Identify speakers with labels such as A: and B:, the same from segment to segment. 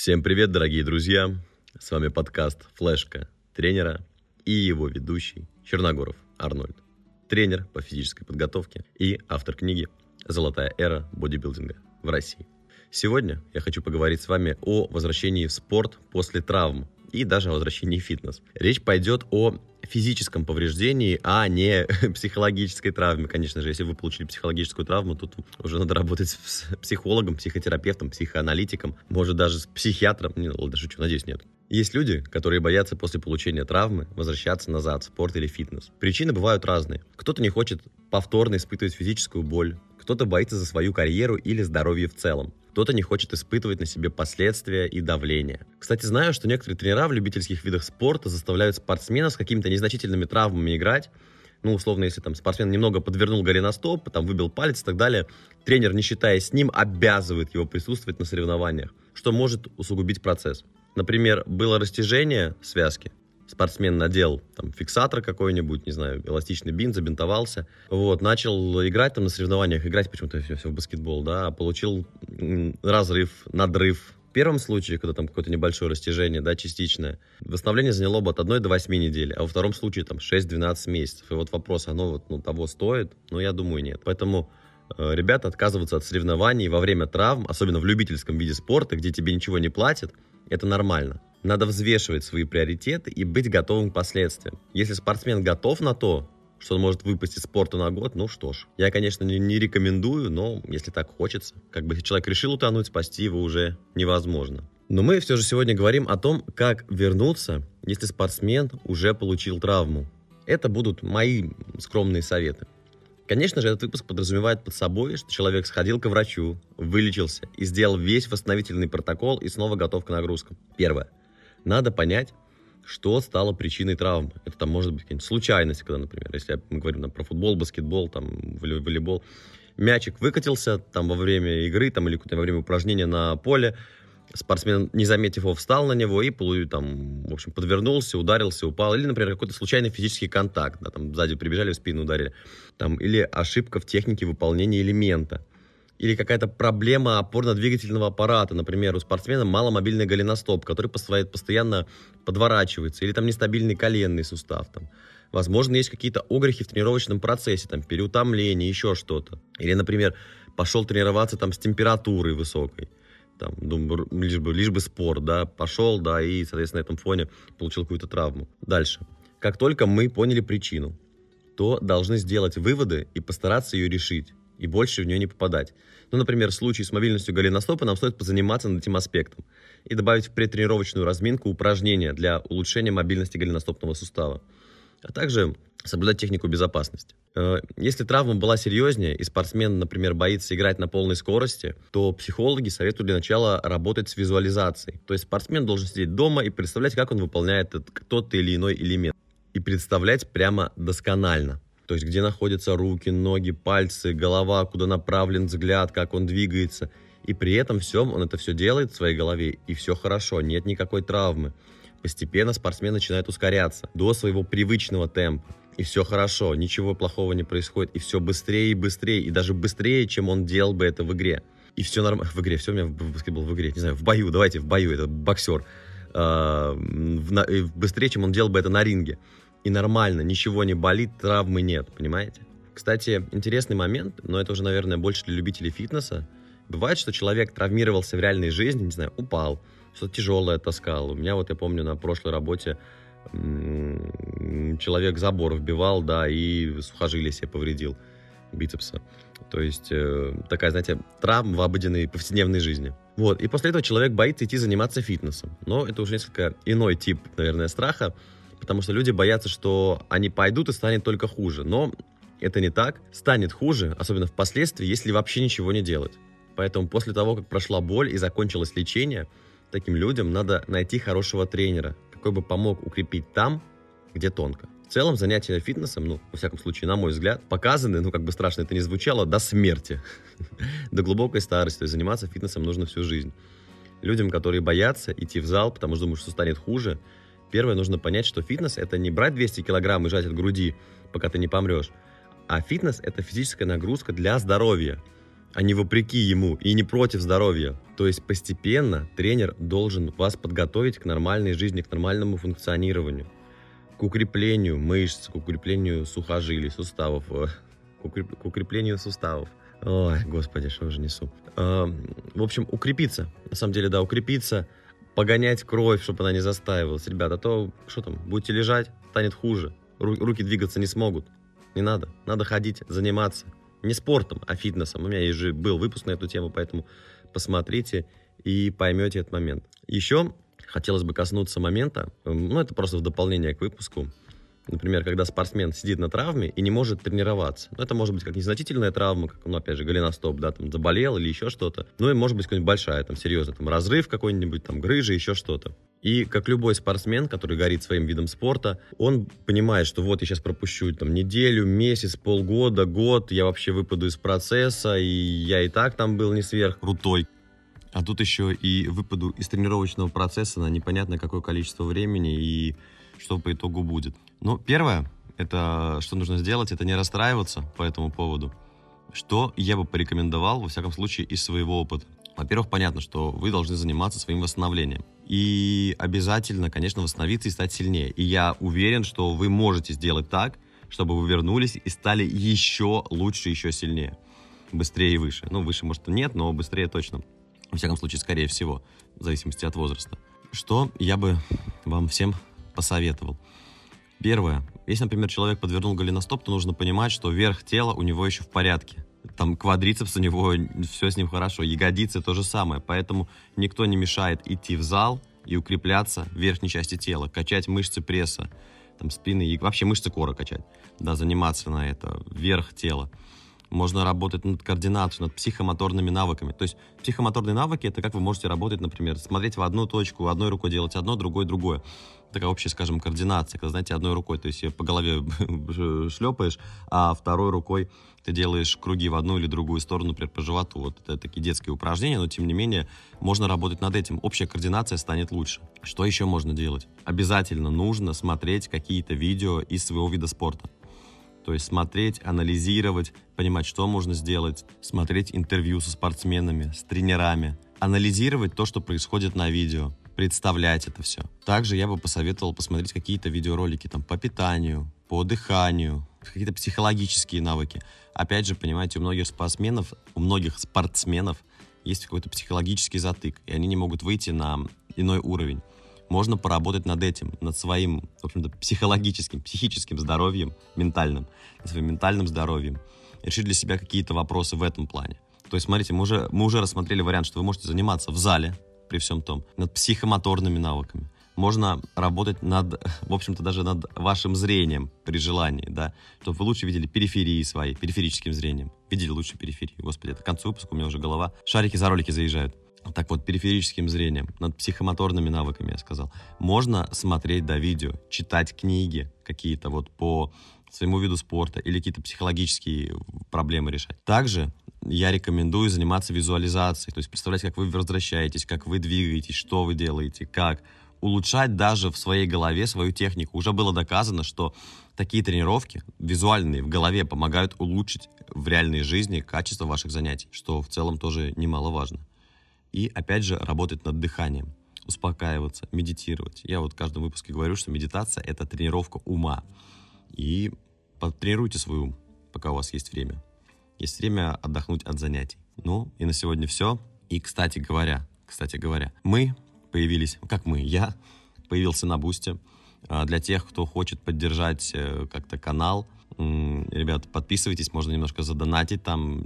A: Всем привет, дорогие друзья! С вами подкаст «Флешка» тренера и его ведущий Черногоров Арнольд. Тренер по физической подготовке и автор книги «Золотая эра бодибилдинга в России». Сегодня я хочу поговорить с вами о возвращении в спорт после травм и даже о возвращении в фитнес. Речь пойдет о физическом повреждении, а не психологической травме. Конечно же, если вы получили психологическую травму, тут уже надо работать с психологом, психотерапевтом, психоаналитиком, может даже с психиатром. Не, ладно, шучу, надеюсь, нет. Есть люди, которые боятся после получения травмы возвращаться назад в спорт или фитнес. Причины бывают разные. Кто-то не хочет повторно испытывать физическую боль, кто-то боится за свою карьеру или здоровье в целом. Кто-то не хочет испытывать на себе последствия и давление. Кстати, знаю, что некоторые тренера в любительских видах спорта заставляют спортсменов с какими-то незначительными травмами играть, ну, условно, если там спортсмен немного подвернул голеностоп, там выбил палец и так далее, тренер, не считая с ним, обязывает его присутствовать на соревнованиях, что может усугубить процесс. Например, было растяжение связки, спортсмен надел там фиксатор какой-нибудь, не знаю, эластичный бинт, забинтовался, вот, начал играть там на соревнованиях, играть почему-то все, все в баскетбол, да, получил разрыв, надрыв. В первом случае, когда там какое-то небольшое растяжение, да, частичное, восстановление заняло бы от 1 до 8 недель, а во втором случае там 6-12 месяцев. И вот вопрос, оно вот, ну, того стоит? Ну, я думаю, нет. Поэтому э, ребята отказываются от соревнований во время травм, особенно в любительском виде спорта, где тебе ничего не платят, это нормально. Надо взвешивать свои приоритеты и быть готовым к последствиям. Если спортсмен готов на то, что он может выпасть из спорта на год, ну что ж. Я, конечно, не, не рекомендую, но если так хочется. Как бы если человек решил утонуть, спасти его уже невозможно. Но мы все же сегодня говорим о том, как вернуться, если спортсмен уже получил травму. Это будут мои скромные советы. Конечно же, этот выпуск подразумевает под собой, что человек сходил к врачу, вылечился и сделал весь восстановительный протокол и снова готов к нагрузкам. Первое. Надо понять, что стало причиной травмы. Это там может быть какая-нибудь случайность, когда, например, если мы говорим там, про футбол, баскетбол, там, волейбол, мячик выкатился там во время игры там, или во время упражнения на поле, спортсмен, не заметив его, встал на него и там, в общем, подвернулся, ударился, упал. Или, например, какой-то случайный физический контакт, да, там сзади прибежали, в спину ударили. Там, или ошибка в технике выполнения элемента. Или какая-то проблема опорно-двигательного аппарата. Например, у спортсмена маломобильный голеностоп, который постоянно подворачивается. Или там нестабильный коленный сустав. Там. Возможно, есть какие-то огрехи в тренировочном процессе, там, переутомление, еще что-то. Или, например, пошел тренироваться там с температурой высокой там, думаю, лишь бы, лишь бы спор, да, пошел, да, и, соответственно, на этом фоне получил какую-то травму. Дальше. Как только мы поняли причину, то должны сделать выводы и постараться ее решить, и больше в нее не попадать. Ну, например, в случае с мобильностью голеностопа нам стоит позаниматься над этим аспектом и добавить в предтренировочную разминку упражнения для улучшения мобильности голеностопного сустава, а также соблюдать технику безопасности. Э, если травма была серьезнее, и спортсмен, например, боится играть на полной скорости, то психологи советуют для начала работать с визуализацией. То есть спортсмен должен сидеть дома и представлять, как он выполняет тот или иной элемент. И представлять прямо досконально. То есть где находятся руки, ноги, пальцы, голова, куда направлен взгляд, как он двигается. И при этом всем он это все делает в своей голове, и все хорошо, нет никакой травмы. Постепенно спортсмен начинает ускоряться до своего привычного темпа и все хорошо, ничего плохого не происходит, и все быстрее и быстрее, и даже быстрее, чем он делал бы это в игре. И все нормально. В игре, все у меня в баскетбол в игре, не знаю, в бою, давайте в бою, это боксер. А, быстрее, чем он делал бы это на ринге. И нормально, ничего не болит, травмы нет, понимаете? Кстати, интересный момент, но это уже, наверное, больше для любителей фитнеса. Бывает, что человек травмировался в реальной жизни, не знаю, упал, что-то тяжелое таскал. У меня вот, я помню, на прошлой работе человек забор вбивал, да, и сухожилие себе повредил бицепса. То есть э, такая, знаете, травма в обыденной повседневной жизни. Вот, и после этого человек боится идти заниматься фитнесом. Но это уже несколько иной тип, наверное, страха, потому что люди боятся, что они пойдут и станет только хуже. Но это не так. Станет хуже, особенно впоследствии, если вообще ничего не делать. Поэтому после того, как прошла боль и закончилось лечение, таким людям надо найти хорошего тренера, какой бы помог укрепить там, где тонко. В целом занятия фитнесом, ну, во всяком случае, на мой взгляд, показаны, ну, как бы страшно это не звучало, до смерти, до глубокой старости. То есть заниматься фитнесом нужно всю жизнь. Людям, которые боятся идти в зал, потому что думают, что станет хуже, первое, нужно понять, что фитнес — это не брать 200 килограмм и жать от груди, пока ты не помрешь, а фитнес — это физическая нагрузка для здоровья. а не вопреки ему и не против здоровья. То есть постепенно тренер должен вас подготовить к нормальной жизни, к нормальному функционированию, к укреплению мышц, к укреплению сухожилий, суставов, э, к укреплению суставов. Ой, господи, что же несу. Э, в общем, укрепиться. На самом деле, да, укрепиться, погонять кровь, чтобы она не застаивалась. Ребята, а то, что там, будете лежать, станет хуже. Руки двигаться не смогут. Не надо. Надо ходить, заниматься. Не спортом, а фитнесом. У меня есть же был выпуск на эту тему, поэтому посмотрите и поймете этот момент. Еще хотелось бы коснуться момента, ну это просто в дополнение к выпуску, Например, когда спортсмен сидит на травме и не может тренироваться. Ну, это может быть как незначительная травма, как, ну, опять же, голеностоп, да, там, заболел или еще что-то. Ну, и может быть какая-нибудь большая, там, серьезно, там, разрыв какой-нибудь, там, грыжа, еще что-то. И как любой спортсмен, который горит своим видом спорта, он понимает, что вот я сейчас пропущу там неделю, месяц, полгода, год, я вообще выпаду из процесса, и я и так там был не сверх крутой. А тут еще и выпаду из тренировочного процесса на непонятное какое количество времени, и что по итогу будет. Ну, первое, это что нужно сделать, это не расстраиваться по этому поводу. Что я бы порекомендовал, во всяком случае, из своего опыта. Во-первых, понятно, что вы должны заниматься своим восстановлением. И обязательно, конечно, восстановиться и стать сильнее. И я уверен, что вы можете сделать так, чтобы вы вернулись и стали еще лучше, еще сильнее. Быстрее и выше. Ну, выше, может, нет, но быстрее точно. Во всяком случае, скорее всего, в зависимости от возраста. Что я бы вам всем посоветовал? Первое. Если, например, человек подвернул голеностоп, то нужно понимать, что верх тела у него еще в порядке. Там квадрицепс у него, все с ним хорошо. Ягодицы то же самое. Поэтому никто не мешает идти в зал и укрепляться в верхней части тела, качать мышцы пресса, там спины и вообще мышцы кора качать. Да, заниматься на это, верх тела. Можно работать над координацией, над психомоторными навыками. То есть психомоторные навыки — это как вы можете работать, например, смотреть в одну точку, одной рукой делать одно, другой другое такая общая, скажем, координация, когда, знаете, одной рукой, то есть по голове шлепаешь, а второй рукой ты делаешь круги в одну или другую сторону, например, по животу. Вот это такие детские упражнения, но тем не менее можно работать над этим. Общая координация станет лучше. Что еще можно делать? Обязательно нужно смотреть какие-то видео из своего вида спорта. То есть смотреть, анализировать, понимать, что можно сделать, смотреть интервью со спортсменами, с тренерами, анализировать то, что происходит на видео, представлять это все. Также я бы посоветовал посмотреть какие-то видеоролики там по питанию, по дыханию, какие-то психологические навыки. Опять же, понимаете, у многих спортсменов, у многих спортсменов есть какой-то психологический затык, и они не могут выйти на иной уровень. Можно поработать над этим, над своим, в общем-то, психологическим, психическим здоровьем, ментальным, над своим ментальным здоровьем. Решить для себя какие-то вопросы в этом плане. То есть, смотрите, мы уже, мы уже рассмотрели вариант, что вы можете заниматься в зале, при всем том, над психомоторными навыками. Можно работать над, в общем-то, даже над вашим зрением при желании, да, чтобы вы лучше видели периферии свои, периферическим зрением. Видели лучше периферии. Господи, это к концу выпуска у меня уже голова. Шарики за ролики заезжают. Так вот, периферическим зрением, над психомоторными навыками, я сказал. Можно смотреть, да, видео, читать книги какие-то вот по своему виду спорта или какие-то психологические проблемы решать. Также я рекомендую заниматься визуализацией, то есть представлять, как вы возвращаетесь, как вы двигаетесь, что вы делаете, как улучшать даже в своей голове свою технику. Уже было доказано, что такие тренировки визуальные в голове помогают улучшить в реальной жизни качество ваших занятий, что в целом тоже немаловажно. И опять же работать над дыханием, успокаиваться, медитировать. Я вот в каждом выпуске говорю, что медитация — это тренировка ума. И потренируйте свой ум, пока у вас есть время. Есть время отдохнуть от занятий. Ну, и на сегодня все. И, кстати говоря, кстати говоря, мы появились, как мы, я появился на Бусте. А, для тех, кто хочет поддержать э, как-то канал, ребят, подписывайтесь, можно немножко задонатить там,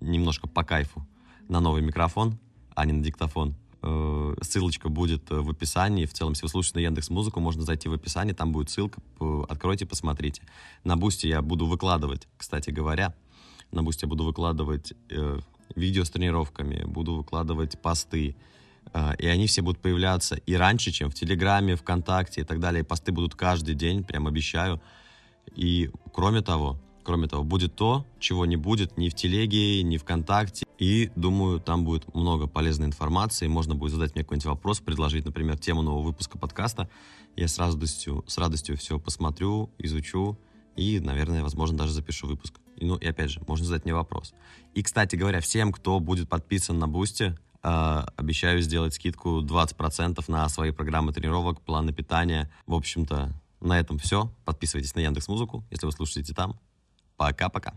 A: немножко по кайфу на новый микрофон, а не на диктофон. Э, ссылочка будет в описании. В целом, если вы слушаете на Яндекс Музыку, можно зайти в описание, там будет ссылка. Откройте, посмотрите. На Бусте я буду выкладывать, кстати говоря, на Бусте я буду выкладывать э, видео с тренировками, буду выкладывать посты, э, и они все будут появляться и раньше, чем в Телеграме, ВКонтакте и так далее. Посты будут каждый день, прям обещаю. И кроме того, кроме того, будет то, чего не будет ни в Телеге, ни ВКонтакте. И думаю, там будет много полезной информации. Можно будет задать мне какой-нибудь вопрос, предложить, например, тему нового выпуска подкаста. Я с радостью, с радостью все посмотрю, изучу и, наверное, возможно, даже запишу выпуск ну и опять же, можно задать мне вопрос. И, кстати говоря, всем, кто будет подписан на Бусти, э, обещаю сделать скидку 20% на свои программы тренировок, планы питания. В общем-то, на этом все. Подписывайтесь на Яндекс Музыку, если вы слушаете там. Пока-пока.